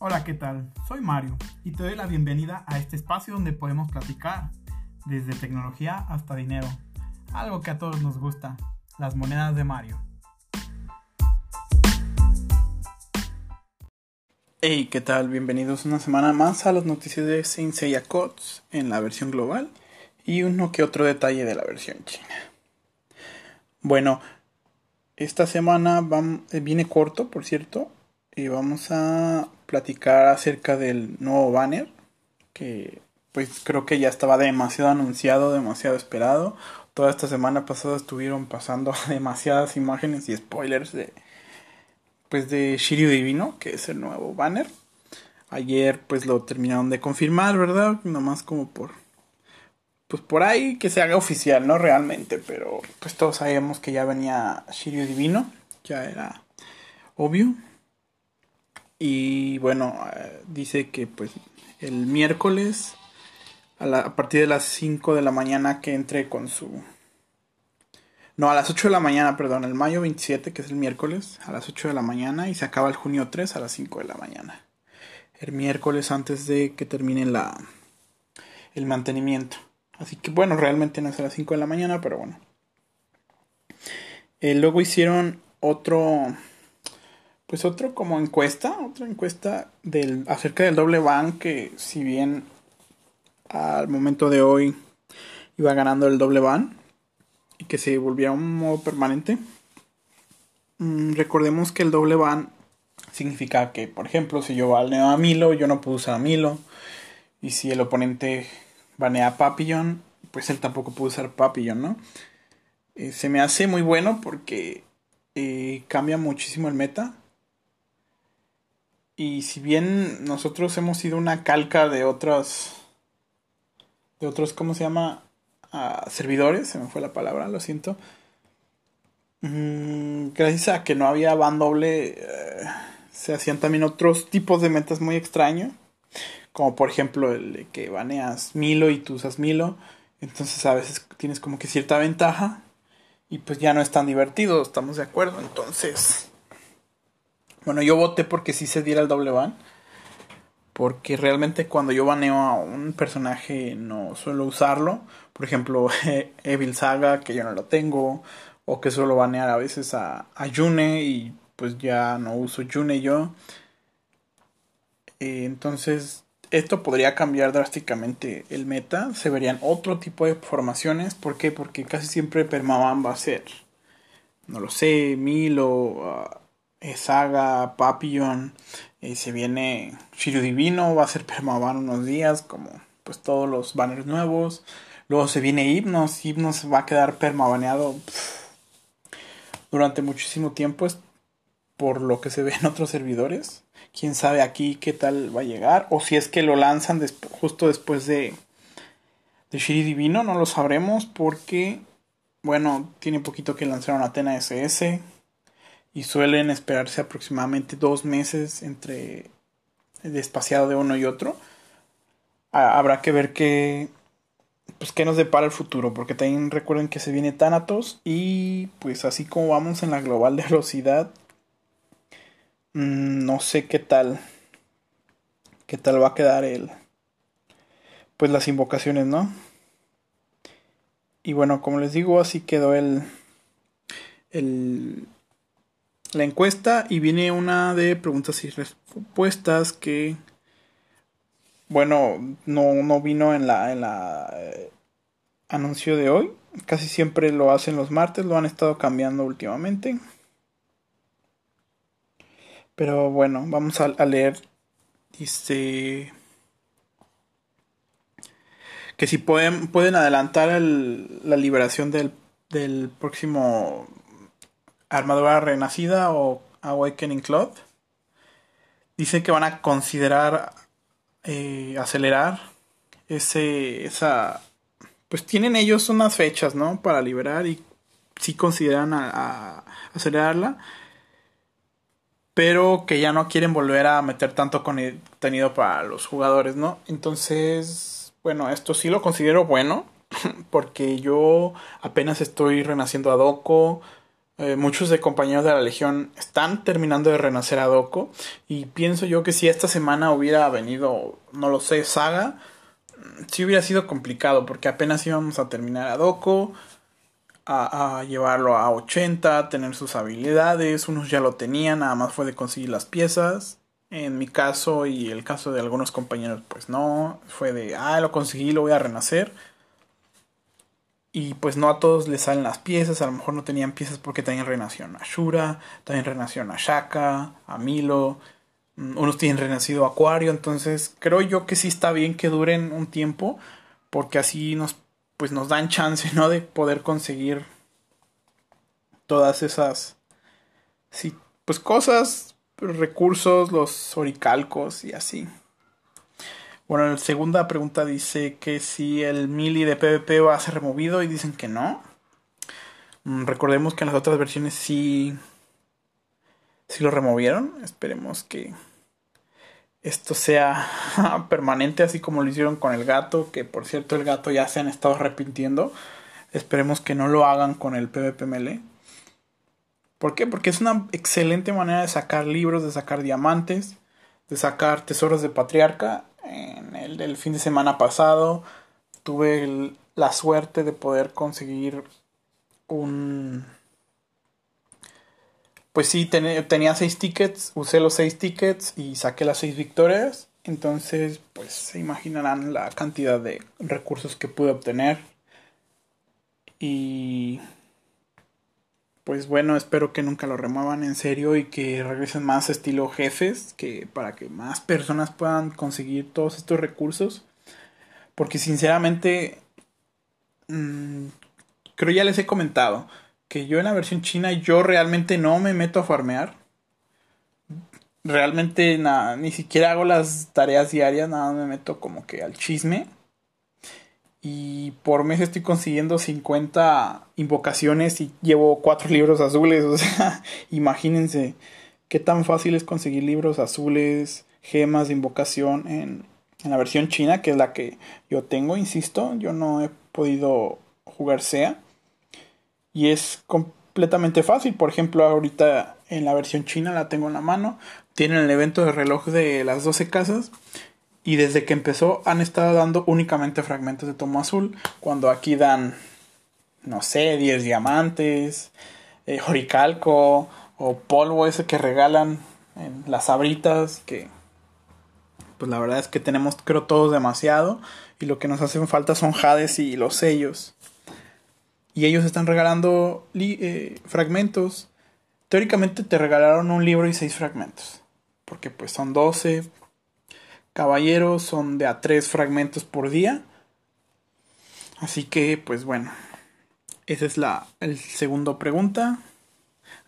Hola, ¿qué tal? Soy Mario y te doy la bienvenida a este espacio donde podemos platicar desde tecnología hasta dinero, algo que a todos nos gusta, las monedas de Mario. Hey, ¿qué tal? Bienvenidos una semana más a las noticias de Saint Seiya Codes en la versión global y uno que otro detalle de la versión china. Bueno, esta semana eh, viene corto, por cierto, y vamos a platicar acerca del nuevo banner, que pues creo que ya estaba demasiado anunciado, demasiado esperado. Toda esta semana pasada estuvieron pasando demasiadas imágenes y spoilers de pues de Shiryu Divino, que es el nuevo banner. Ayer pues lo terminaron de confirmar, ¿verdad? Nomás como por pues por ahí que se haga oficial, ¿no? Realmente, pero pues todos sabemos que ya venía Shiryu Divino, ya era obvio. Y bueno, eh, dice que pues el miércoles a, partir de las 5 de la mañana que entre con su... No, a las 8 de la mañana, perdón, el mayo 27, que es el miércoles, a las 8 de la mañana y se acaba el junio 3 a las 5 de la mañana. El miércoles antes de que termine la, el mantenimiento. Así que bueno, realmente no es a las 5 de la mañana, pero bueno. Eh, luego hicieron otro, pues otro como encuesta, otra encuesta del, acerca del doble ban que si bien al momento de hoy iba ganando el doble ban y que se volvía un modo permanente. Mm, recordemos que el doble ban significa que, por ejemplo, si yo baneo a Milo, yo no puedo usar a Milo. Y si el oponente banea Papillon, pues él tampoco puede usar Papillon, ¿no? Eh, se me hace muy bueno porque eh, cambia muchísimo el meta. Y si bien nosotros hemos sido una calca de otros. de otros, ¿cómo se llama? Uh, servidores, se me fue la palabra, lo siento. Mm, gracias a que no había ban doble, eh, se hacían también otros tipos de metas muy extraños. Como por ejemplo el que baneas Milo y tú usas Milo. Entonces a veces tienes como que cierta ventaja. Y pues ya no es tan divertido, estamos de acuerdo. Entonces. Bueno, yo voté porque sí se diera el doble ban. Porque realmente cuando yo baneo a un personaje no suelo usarlo. Por ejemplo, Evil Saga, que yo no lo tengo. O que suelo banear a veces a, Yune y pues ya no uso Yune yo. Eh, entonces esto podría cambiar drásticamente el meta. Se verían otro tipo de formaciones. ¿Por qué? Porque casi siempre Permaban va a ser. No lo sé, Milo, uh, Saga, Papillon. Eh, se viene Shiryu Divino, va a ser Permaban unos días, como pues todos los banners nuevos. Luego se viene Hipnos. Hipnos va a quedar permabaneado durante muchísimo tiempo. Es por lo que se ve en otros servidores quién sabe aquí qué tal va a llegar. O si es que lo lanzan justo después de, de Divino, no lo sabremos porque, bueno, tiene poquito que lanzaron Atena SS y suelen esperarse aproximadamente dos meses entre espaciado de uno y otro. habrá que ver qué, pues qué nos depara el futuro, porque también recuerden que se viene Thanatos y pues así como vamos en la global velocidad, Mm, no sé qué tal. ¿Qué tal va a quedar el. Pues las invocaciones, ¿no? Y bueno, como les digo, así quedó el. el la encuesta y viene una de preguntas y respuestas que bueno no, no vino en la en la eh, anuncio de hoy casi siempre lo hacen los martes lo han estado cambiando últimamente pero bueno, vamos a, leer. Dice que si pueden, pueden adelantar la liberación del, del próximo Armadura Renacida o Awakening Cloud. Dice que van a considerar eh, acelerar ese, esa... Pues tienen ellos unas fechas, ¿no? Para liberar y si consideran a acelerarla pero que ya no quieren volver a meter tanto contenido para los jugadores, ¿no? Entonces, bueno, esto sí lo considero bueno, porque yo apenas estoy renaciendo a Doko, eh, muchos de compañeros de la Legión están terminando de renacer a Doko. Y pienso yo que si esta semana hubiera venido, no lo sé, Saga, mm, sí hubiera sido complicado porque apenas íbamos a terminar a Doko. A, a, llevarlo a 80, tener sus habilidades, unos ya lo tenían, nada más fue de conseguir las piezas. En mi caso y el caso de algunos compañeros, pues no, fue de, ah, lo conseguí, lo voy a renacer. Y pues no a todos les salen las piezas, a lo mejor no tenían piezas porque también renación a Shura, también renación a Shaka, a Milo, mm, unos tienen renacido a Acuario, entonces creo yo que sí está bien que duren un tiempo, porque así nos, pues nos dan chance, ¿no? De poder conseguir todas esas, sí, pues cosas, recursos, los oricalcos y así. Bueno, la segunda pregunta dice que si el mili de PvP va a ser removido y dicen que no. Mm, recordemos que en las otras versiones sí, sí lo removieron. Esperemos que esto sea permanente, así como lo hicieron con el gato, que por cierto el gato ya se han estado arrepintiendo. Esperemos que no lo hagan con el PvP Melee. ¿Por qué? Porque es una excelente manera de sacar libros, de sacar diamantes, de sacar tesoros de patriarca en el del fin de semana pasado tuve la suerte de poder conseguir un... Pues sí, tenía seis tickets, usé los seis tickets y saqué las seis victorias. Entonces, pues se imaginarán la cantidad de recursos que pude obtener. Y pues bueno, espero que nunca lo remuevan en serio y que regresen más estilo jefes, que para que más personas puedan conseguir todos estos recursos. Porque sinceramente, mmm, creo ya les he comentado que yo en la versión china yo realmente no me meto a farmear. Realmente nada, ni siquiera hago las tareas diarias, nada, me meto como que al chisme y por mes estoy consiguiendo 50 invocaciones y llevo 4 libros azules. O sea, imagínense qué tan fácil es conseguir libros azules, gemas de invocación en, en la versión china, que es la que yo tengo, insisto. Yo no he podido jugar SEA. Y es completamente fácil. Por ejemplo, ahorita en la versión china la tengo en la mano. Tienen el evento de reloj de las 12 casas. Y desde que empezó han estado dando únicamente fragmentos de tomo azul. Cuando aquí dan, no sé, 10 diamantes, eh, o polvo ese que regalan en las abritas. Que pues la verdad es que tenemos creo todos demasiado. Y lo que nos hacen falta son jades y los sellos. Y ellos están regalando eh, fragmentos. Teóricamente te regalaron un libro y seis fragmentos. Porque pues son 12 caballeros son de a tres fragmentos por día. Así que, pues bueno, esa es la el segunda pregunta.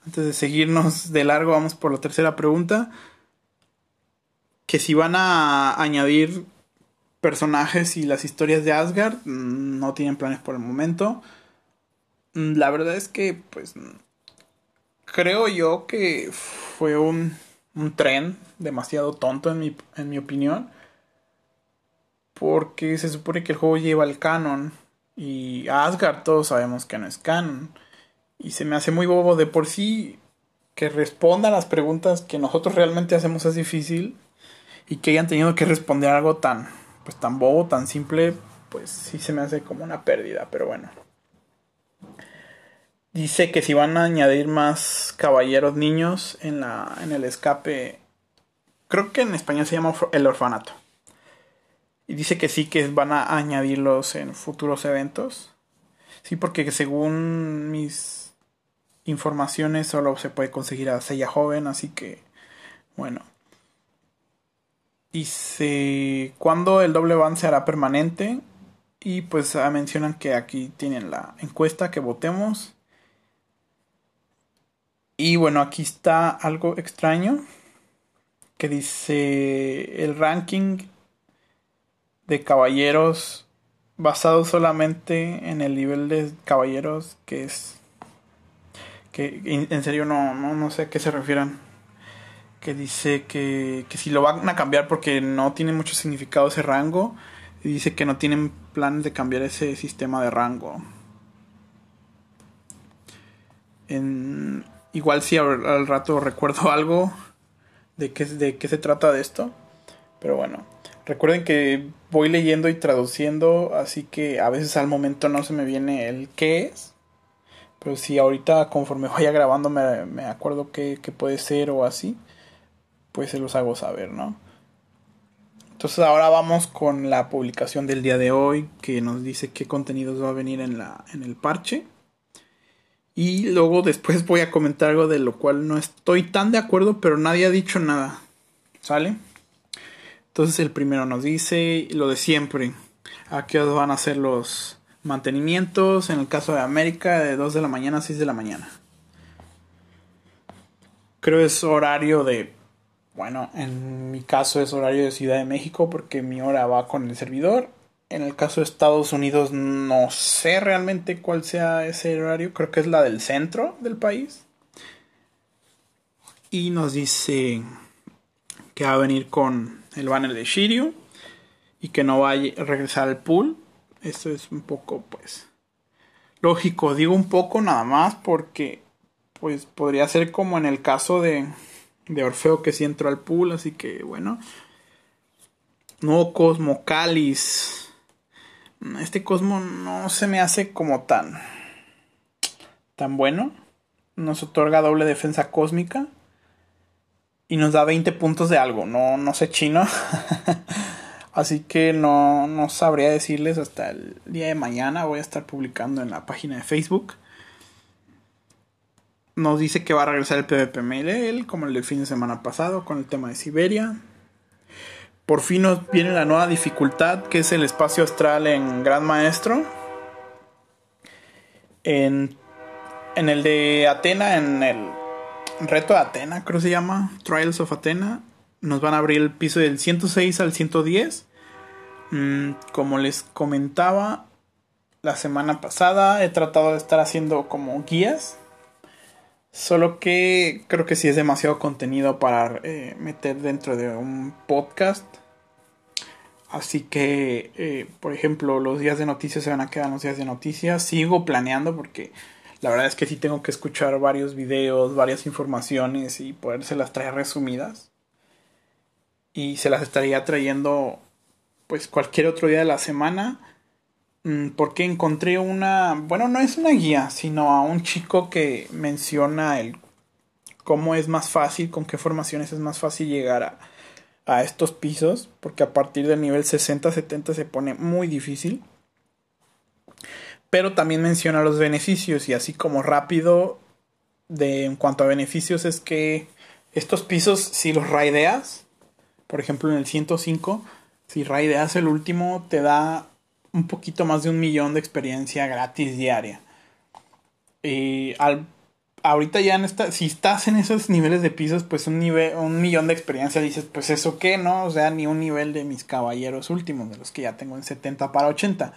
Antes de seguirnos de largo, vamos por la tercera pregunta. Que si van a añadir personajes y las historias de Asgard, no tienen planes por el momento. La verdad es que, pues, creo yo que fue un un tren demasiado tonto en mi, en mi opinión. Porque se supone que el juego lleva el canon. Y Asgard todos sabemos que no es canon. Y se me hace muy bobo de por sí que respondan las preguntas que nosotros realmente hacemos es difícil. Y que hayan tenido que responder algo tan, pues tan bobo, tan simple, pues sí se me hace como una pérdida, pero bueno. Dice que si van a añadir más caballeros niños en, la, en el escape, creo que en español se llama el orfanato. Y dice que sí, que van a añadirlos en futuros eventos. Sí, porque según mis informaciones solo se puede conseguir a Sella joven, así que bueno. Dice cuándo el doble van será permanente. Y pues ah, mencionan que aquí tienen la encuesta que votemos. Y bueno, aquí está algo extraño que dice el ranking de caballeros basado solamente en el nivel de caballeros que es que en serio no, no, sé a qué se refieran. Que dice que, que si lo van a cambiar porque no tiene mucho significado ese rango y dice que no tienen planes de cambiar ese sistema de rango En, igual si al, rato recuerdo algo de qué, de qué se trata de esto. Pero bueno, recuerden que voy leyendo y traduciendo, así que a veces al momento no se me viene el qué es. Pero si ahorita conforme vaya grabando me, me acuerdo qué, qué puede ser o así, pues se los hago saber, ¿no? Entonces ahora vamos con la publicación del día de hoy que nos dice qué contenidos va a venir en, la, en el parche. Y luego después voy a comentar algo de lo cual no estoy tan de acuerdo, pero nadie ha dicho nada. ¿Sale? Entonces el primero nos dice lo de siempre. ¿A qué van a ser los mantenimientos? En el caso de América, de 2 de la mañana a 6 de la mañana. Creo es horario de bueno, en mi caso es horario de Ciudad de México porque mi hora va con el servidor. En el caso de Estados Unidos no sé realmente cuál sea ese horario, creo que es la del centro del país. Y nos dice que va a venir con el banner de Shiryu y que no va a regresar al pool. Esto es un poco pues lógico, digo un poco nada más porque pues podría ser como en el caso de de Orfeo que sí entró al pool, así que bueno. Nuevo Cosmo Cáliz. Este Cosmo no se me hace como tan tan bueno. Nos otorga doble defensa cósmica y nos da 20 puntos de algo. No no sé chino. Así que no, no sabría decirles hasta el día de mañana. Voy a estar publicando en la página de Facebook nos dice que va a regresar el PvP como el del fin de semana pasado, con el tema de Siberia. Por fin nos viene la nueva dificultad, que es el espacio astral en Gran Maestro. En, en el de Atena, en el reto de Atena, creo que se llama, Trials of Atena, nos van a abrir el piso del 106 al 110. Mm, como les comentaba la semana pasada, he tratado de estar haciendo como guías Solo que creo que sí es demasiado contenido para eh, meter dentro de un podcast. Así que, eh, por ejemplo, los días de noticias se van a quedar en los días de noticias. Sigo planeando porque la verdad es que sí tengo que escuchar varios videos, varias informaciones y las traer resumidas. Y se las estaría trayendo pues cualquier otro día de la semana. Mm, porque encontré una, bueno, no es una guía, sino a un chico que menciona el cómo es más fácil, con qué formaciones es más fácil llegar a, a estos pisos, porque a partir del nivel 60-70 se pone muy difícil. Pero también menciona los beneficios y así como rápido de en cuanto a beneficios es que estos pisos si los raideas, por ejemplo en el 105, si raideas el último te da un poquito más de un millón de experiencia gratis diaria. Y al, ahorita ya en esta, si estás en esos niveles de pisos, pues un nivel, un millón de experiencia, dices, pues eso qué, ¿no? O sea, ni un nivel de mis caballeros últimos, de los que ya tengo en 70 para 80.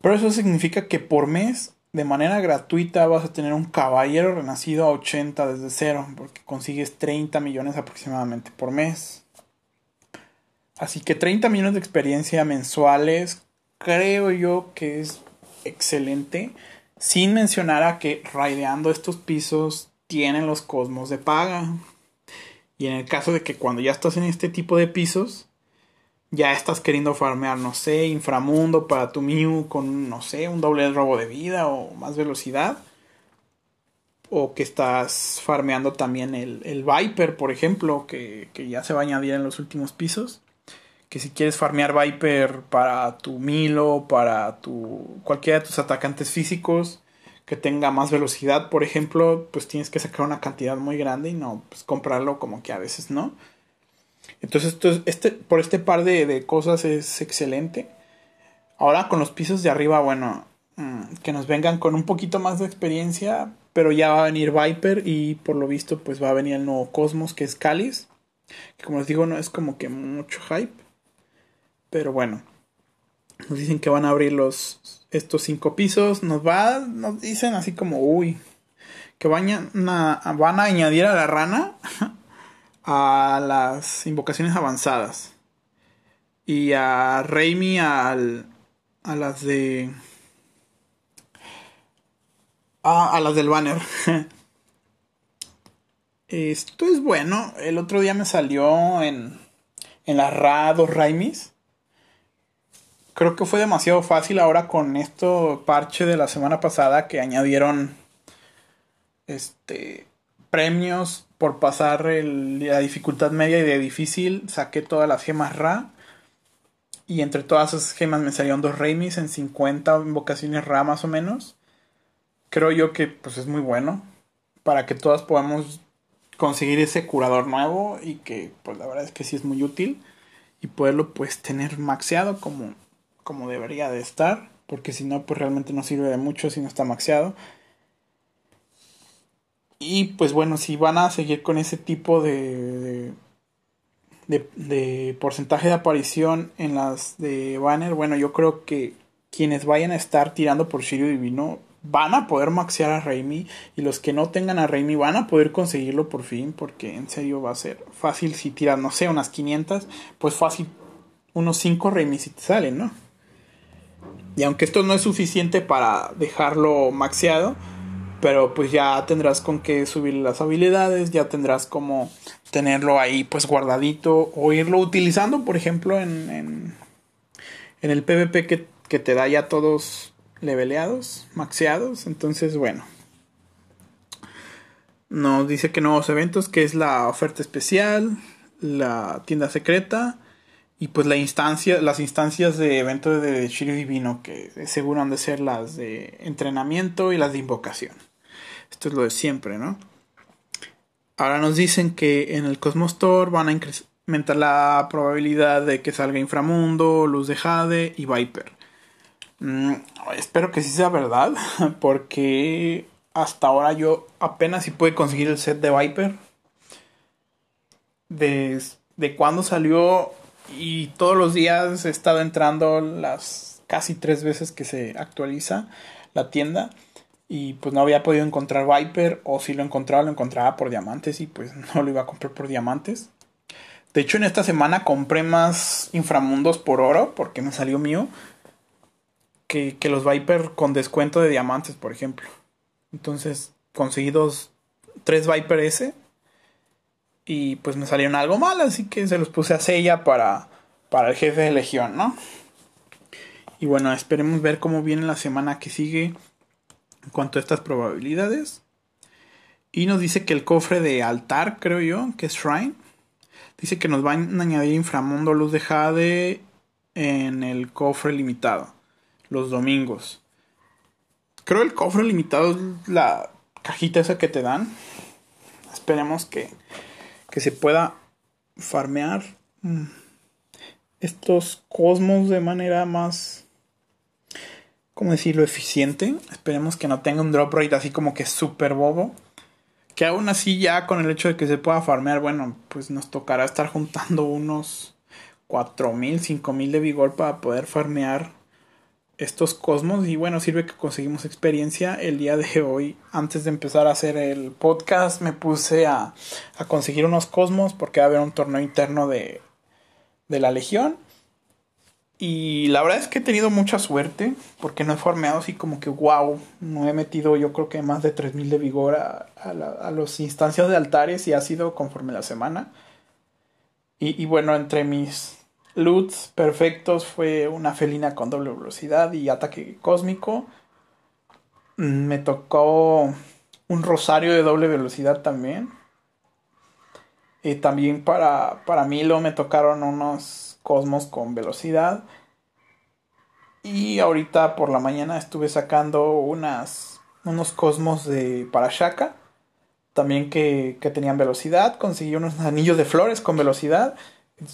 Pero eso significa que por mes, de manera gratuita, vas a tener un caballero renacido a 80 desde cero, porque consigues 30 millones aproximadamente por mes. Así que 30 millones de experiencia mensuales creo yo que es excelente. Sin mencionar a que raideando estos pisos tienen los cosmos de paga. Y en el caso de que cuando ya estás en este tipo de pisos, ya estás queriendo farmear, no sé, inframundo para tu Mew con, no sé, un doble robo de vida o más velocidad. O que estás farmeando también el, el Viper, por ejemplo, que, que, ya se va a añadir en los últimos pisos que si quieres farmear Viper para tu Milo, para tu cualquiera de tus atacantes físicos que tenga más velocidad, por ejemplo, pues tienes que sacar una cantidad muy grande y no pues, comprarlo como que a veces no. Entonces, este, por este par de, de, cosas es excelente. Ahora con los pisos de arriba, bueno, mm, que nos vengan con un poquito más de experiencia, pero ya va a venir Viper y por lo visto pues va a venir el nuevo Cosmos que es Calis. Que como les digo no es como que mucho hype. Pero bueno, nos dicen que van a abrir los estos cinco pisos. Nos va, nos dicen así como, uy, que van a, van a añadir a la rana a las invocaciones avanzadas. Y a Raimi al, a las de... Ah, a las del banner. Esto es bueno. El otro día me salió en, en la RA 2 Raimis. Creo que fue demasiado fácil ahora con esto parche de la semana pasada que añadieron este premios por pasar la dificultad media y de difícil. Saqué todas las gemas Ra. Y entre todas esas gemas me salieron dos Raimis en 50 invocaciones Ra más o menos. Creo yo que pues es muy bueno. Para que todas podamos conseguir ese curador nuevo. Y que pues la verdad es que sí es muy útil. Y poderlo pues tener maxeado como, como debería de estar. Porque si no pues realmente no sirve de mucho si no está maxeado. Y pues bueno, si van a seguir con ese tipo de, de, porcentaje de aparición en las de banner, bueno, yo creo que quienes vayan a estar tirando por Shiryu Divino van a poder maxear a Raimi y los que no tengan a Raimi van a poder conseguirlo por fin porque en serio va a ser fácil si tiras, no sé, unas 500, pues fácil unos 5 Raimi si te salen, ¿no? Y aunque esto no es suficiente para dejarlo maxeado, pero pues ya tendrás con qué subir las habilidades, ya tendrás como tenerlo ahí pues guardadito o irlo utilizando, por ejemplo, en, en, en el PvP que, que, te da ya todos leveleados, maxeados. Entonces, bueno. Nos dice que nuevos eventos, que es la oferta especial, la tienda secreta y pues la instancia, las instancias de eventos de Shiryu Divino, que seguro han de ser las de entrenamiento y las de invocación. Esto es lo de siempre, ¿no? Ahora nos dicen que en el Cosmos Store van a incrementar la probabilidad de que salga Inframundo, Luz de Jade y Viper. Mm, espero que sí sea verdad, porque hasta ahora yo apenas si pude conseguir el set de Viper. De cuando salió y todos los días he estado entrando las casi tres veces que se actualiza la tienda y pues no había podido encontrar Viper o si lo encontraba lo encontraba por diamantes y pues no lo iba a comprar por diamantes. De hecho en esta semana compré más inframundos por oro porque me salió mío que, que los Viper con descuento de diamantes por ejemplo. Entonces conseguí dos, tres Viper S y pues me salieron algo mal así que se los puse a sella para, para el jefe de legión, ¿no? Y bueno, esperemos ver cómo viene la semana que sigue en cuanto a estas probabilidades. Y nos dice que el cofre de altar, creo yo, que es Shrine, dice que nos van a añadir inframundo luz de Jade en el cofre limitado, los domingos. Creo el cofre limitado es la cajita esa que te dan. Esperemos que, que se pueda farmear mm, estos cosmos de manera más ¿cómo decirlo?, eficiente. Esperemos que no tenga un drop rate así como que súper bobo. Que aún así ya con el hecho de que se pueda farmear, bueno, pues nos tocará estar juntando unos 4000, 5000 de vigor para poder farmear estos cosmos. Y bueno, sirve que conseguimos experiencia. El día de hoy, antes de empezar a hacer el podcast, me puse a, a conseguir unos cosmos porque va a haber un torneo interno de, de la Legión. Y la verdad es que he tenido mucha suerte, porque no he farmeado así como que wow, no he metido yo creo que más de 3000 de vigor a, a, los instancias de altares y ha sido conforme la semana. Y, y, bueno, entre mis loots perfectos fue una felina con doble velocidad y ataque cósmico. Mm, me tocó un rosario de doble velocidad también. Y también para, para Milo me tocaron unos Cosmos con velocidad. Y ahorita por la mañana estuve sacando unas, unos Cosmos de para Shaka. También que, que tenían velocidad. Conseguí unos anillos de flores con velocidad.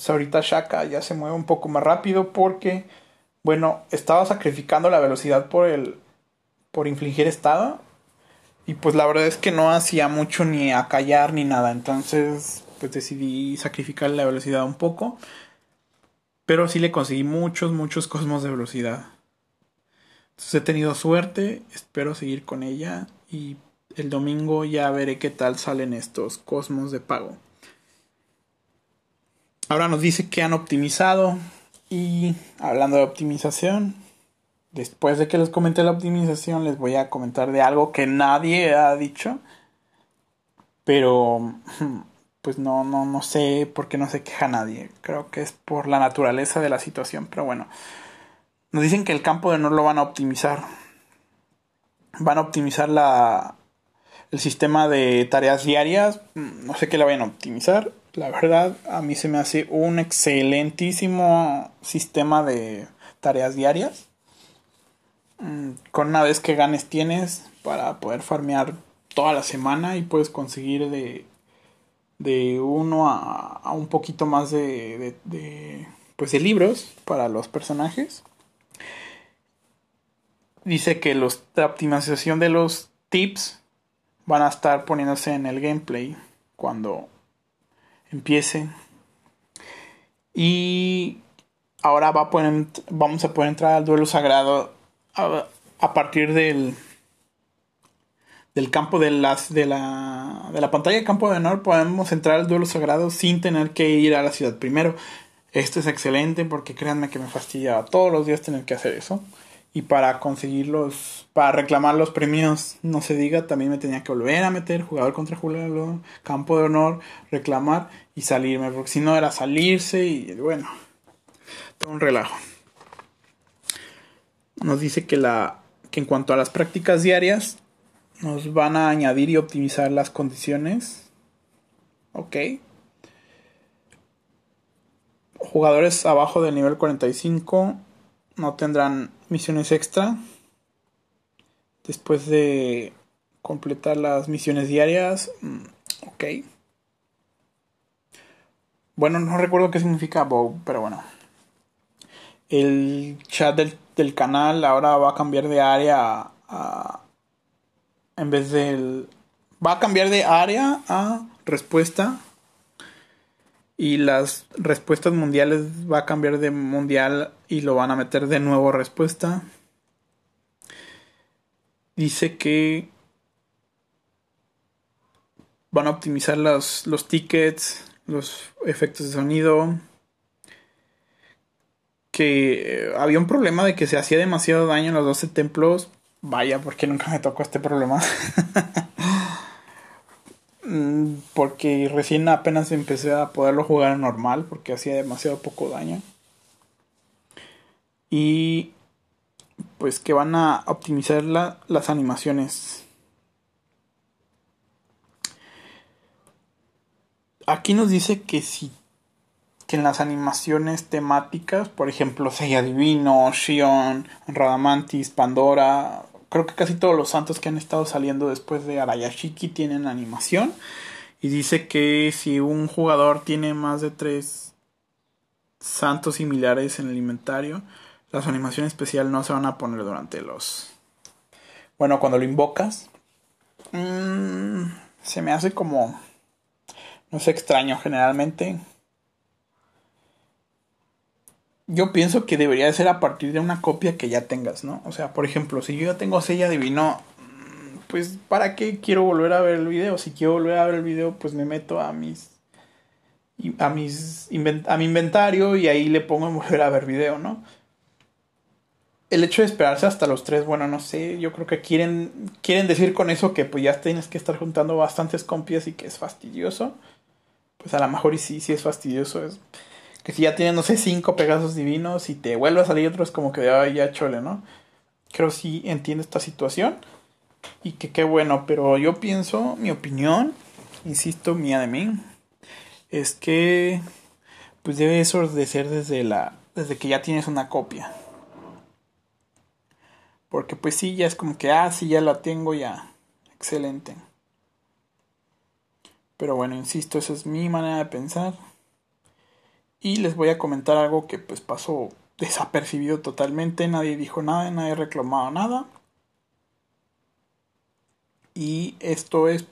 Ahorita Shaka ya se mueve un poco más rápido porque, bueno, estaba sacrificando la velocidad por el, por infligir estado. Y pues la verdad es que no hacía mucho ni a callar ni nada. Entonces, pues decidí sacrificar la velocidad un poco. Pero sí le conseguí muchos, muchos cosmos de velocidad. Entonces he tenido suerte, espero seguir con ella y el domingo ya veré qué tal salen estos cosmos de pago. Ahora nos dice que han optimizado y hablando de optimización, después de que les comenté la optimización, les voy a comentar de algo que nadie ha dicho. Pero, pues no, no, no sé por qué no se queja nadie. Creo que es por la naturaleza de la situación. Pero bueno, nos dicen que el campo de honor lo van a optimizar. Van a optimizar la, el sistema de tareas diarias. No sé qué la vayan a optimizar. La verdad, a mí se me hace un excelentísimo sistema de tareas diarias. Mm, con una vez que ganes tienes para poder farmear toda la semana y puedes conseguir de, de uno a, un poquito más de, de, pues de libros para los personajes. Dice que los, la optimización de los tips van a estar poniéndose en el gameplay cuando empiece. Y ahora va a poner, vamos a poder entrar al duelo sagrado a, partir del, del campo de, las, de, la, de la pantalla de campo de honor. Podemos entrar al duelo sagrado sin tener que ir a la ciudad primero. Esto es excelente porque créanme que me fastidia todos los días tener que hacer eso. Y para conseguirlos, para reclamar los premios, no se diga, también me tenía que volver a meter jugador contra jugador, campo de honor, reclamar y salirme, porque si no era salirse y bueno, todo un relajo. Nos dice que, la, que en cuanto a las prácticas diarias, nos van a añadir y optimizar las condiciones. Ok. Jugadores abajo del nivel 45 no tendrán misiones extra. Después de completar las misiones diarias. Mm, ok. Bueno, no recuerdo qué significa Bow, pero bueno. El chat del, canal ahora va a cambiar de área a, en vez del va a cambiar de área a respuesta y las respuestas mundiales va a cambiar de mundial y lo van a meter de nuevo respuesta. Dice que van a optimizar los, los tickets, los efectos de sonido. Que había un problema de que se hacía demasiado daño en los 12 templos. Vaya, porque nunca me tocó este problema. Mm, porque recién apenas empecé a poderlo jugar normal porque hacía demasiado poco daño. Y pues que van a optimizar las animaciones. Aquí nos dice que si que en las animaciones temáticas, por ejemplo, Seiya Divino, Shion, Radamantis, Pandora, creo que casi todos los santos que han estado saliendo después de Arayashiki tienen animación. Y dice que si un jugador tiene más de tres santos similares en el inventario, la animación especial no se van a poner durante los... Bueno, cuando lo invocas, mm, se me hace como... No sé, extraño generalmente yo pienso que debería ser a partir de una copia que ya tengas, ¿no? O sea, por ejemplo, si yo ya tengo Sella Divino, mm, pues ¿para qué quiero volver a ver el video? Si quiero volver a ver el video, pues me meto a mis a mis a mi inventario y ahí le pongo en volver a ver video, ¿no? El hecho de esperarse hasta los tres, bueno, no sé, yo creo que quieren quieren decir con eso que pues ya tienes que estar juntando bastantes copias y que es fastidioso. Pues a lo mejor y sí, sí es fastidioso, es que si ya tienes, no sé, cinco Pegasos divinos y te vuelve a salir otro, es como que ay, ya chole, ¿no? Creo sí entiende esta situación y que qué bueno, pero yo pienso, mi opinión, insisto, mía de mí, es que pues debe eso de ser desde la desde que ya tienes una copia. Porque pues sí, ya es como que, ah, sí, ya la tengo ya. Excelente. Pero bueno, insisto, esa es mi manera de pensar. Y les voy a comentar algo que pues pasó desapercibido totalmente, nadie dijo nada, nadie reclamado nada. Y esto es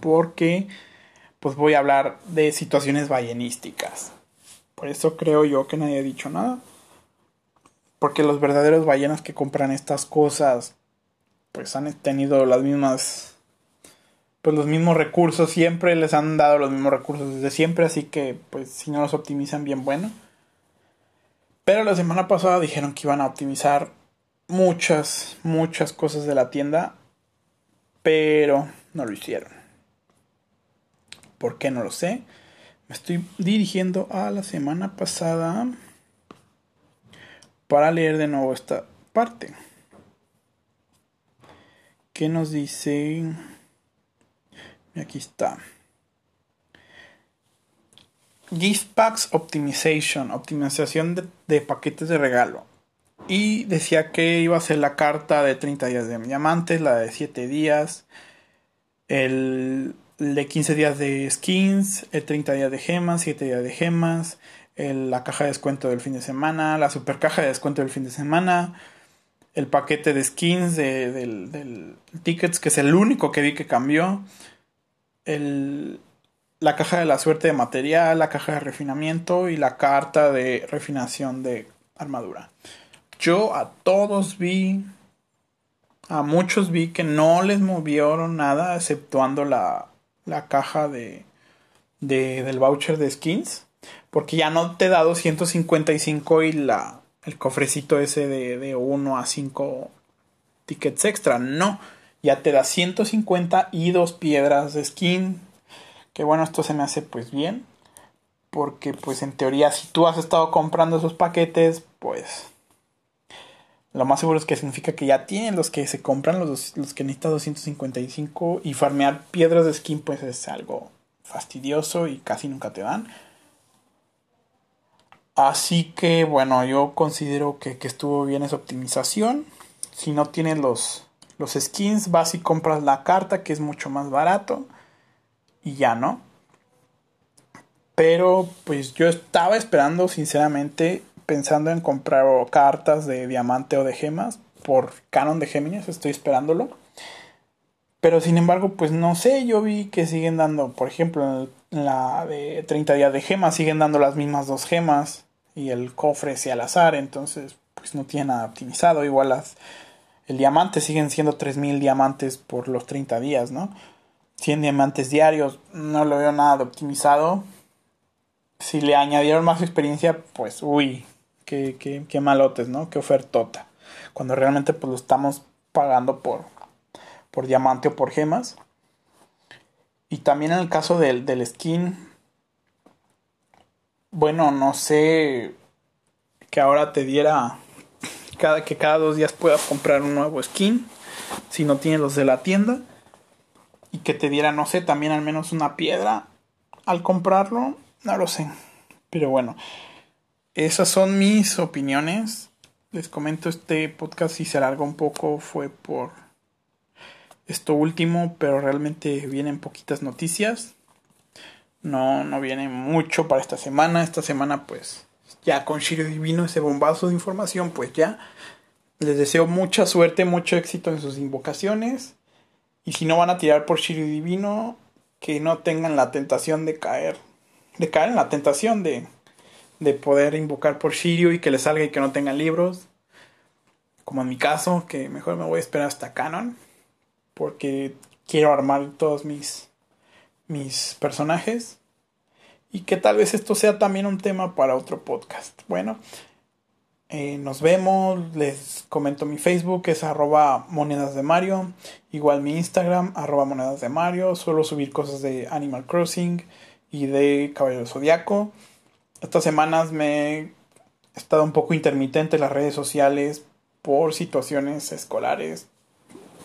porque pues voy a hablar de situaciones ballenísticas. Por eso creo yo que nadie ha dicho nada. Porque los verdaderos ballenas que compran estas cosas pues han tenido las mismas pues los mismos recursos siempre les han dado los mismos recursos desde siempre, así que pues si no los optimizan bien bueno. Pero la semana pasada dijeron que iban a optimizar muchas, muchas cosas de la tienda, pero no lo hicieron. ¿Por qué no lo sé? Me estoy dirigiendo a la semana pasada para leer de nuevo esta parte. ¿Qué nos dice? Aquí está. Gift Packs Optimization, optimización de, paquetes de regalo. Y decía que iba a ser la carta de 30 días de diamantes, la de 7 días, el, de 15 días de skins, el 30 días de gemas, 7 días de gemas, la caja de descuento del fin de semana, la super caja de descuento del fin de semana, el paquete de skins de, del tickets, que es el único que vi que cambió, el, la caja de la suerte de material, la caja de refinamiento y la carta de refinación de armadura. Yo a todos vi, a muchos vi que no les movieron nada, exceptuando la, la caja de, de, del voucher de skins, porque ya no te da 255 y la, el cofrecito ese de, de 1 a 5 tickets extra, no, ya te da 150 y dos piedras de skin que bueno, esto se me hace pues bien. Porque pues en teoría si tú has estado comprando esos paquetes, pues lo más seguro es que significa que ya tienen los que se compran, los, los que necesitan 255 y farmear piedras de skin pues es algo fastidioso y casi nunca te dan. Así que bueno, yo considero que, que estuvo bien esa optimización. Si no tienes los, los skins, vas y compras la carta que es mucho más barato y ya no. Pero pues yo estaba esperando sinceramente pensando en comprar cartas de diamante o de gemas por Canon de Géminis, estoy esperándolo. Pero sin embargo, pues no sé, yo vi que siguen dando, por ejemplo, en la de 30 días de gemas, siguen dando las mismas dos gemas y el cofre es al azar, entonces pues no tiene nada optimizado. Igual las, el diamante siguen siendo 3000 diamantes por los 30 días, ¿no? 100 diamantes diarios, no lo veo nada de optimizado. Si le añadieron más experiencia, pues uy, qué, qué, malotes, ¿no? Qué ofertota. Cuando realmente pues lo estamos pagando por, por diamante o por gemas. Y también en el caso del, del skin, bueno, no sé que ahora te diera que cada dos días puedas comprar un nuevo skin si no tienes los de la tienda y que te diera, no sé, también al menos una piedra al comprarlo, no lo sé. Pero bueno, esas son mis opiniones. Les comento este podcast si se alarga un poco fue por esto último, pero realmente vienen poquitas noticias. No, no viene mucho para esta semana. Esta semana pues ya con Shiro Divino ese bombazo de información pues ya. Les deseo mucha suerte, mucho éxito en sus invocaciones. Y si no van a tirar por Shiryu Divino, que no tengan la tentación de caer. De caer en la tentación de, de poder invocar por Shiryu y que les salga y que no tengan libros. Como en mi caso, que mejor me voy a esperar hasta Canon. Porque quiero armar todos mis, mis personajes. Y que tal vez esto sea también un tema para otro podcast. Bueno, eh, nos vemos, les comento mi Facebook, es arroba monedas de Mario, igual mi Instagram, arroba monedas de Mario, suelo subir cosas de Animal Crossing y de Caballero Zodiaco. Estas semanas me he estado un poco intermitente en las redes sociales por situaciones escolares,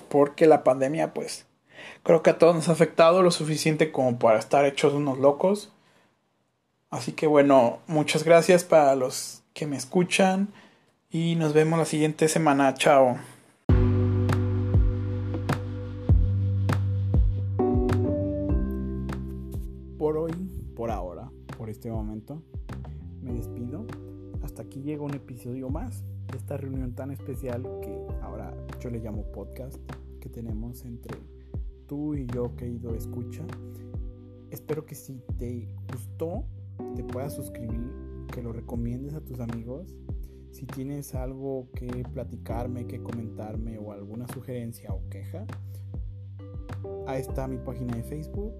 porque la pandemia pues creo que a todos nos ha afectado lo suficiente como para estar hechos unos locos. Así que bueno, muchas gracias para los que me escuchan y nos vemos la siguiente semana. Chao. Por hoy, por ahora, por este momento, me despido. Hasta aquí llega un episodio más de esta reunión tan especial que ahora yo le llamo podcast que tenemos entre tú y yo, querido escucha. Espero que si te gustó, te puedas suscribir que lo recomiendes a tus amigos. Si tienes algo que platicarme, que comentarme o alguna sugerencia o queja, ahí está mi página de Facebook,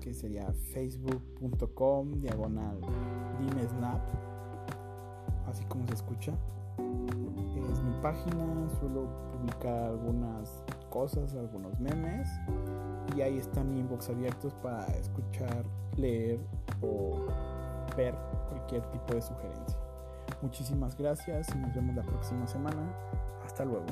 que sería facebook.com diagonal dimesnap, así como se escucha. Es mi página, suelo publicar algunas cosas, algunos memes y ahí están mi inbox abiertos para escuchar, leer o ver cualquier tipo de sugerencia. Muchísimas gracias y nos vemos la próxima semana. Hasta luego.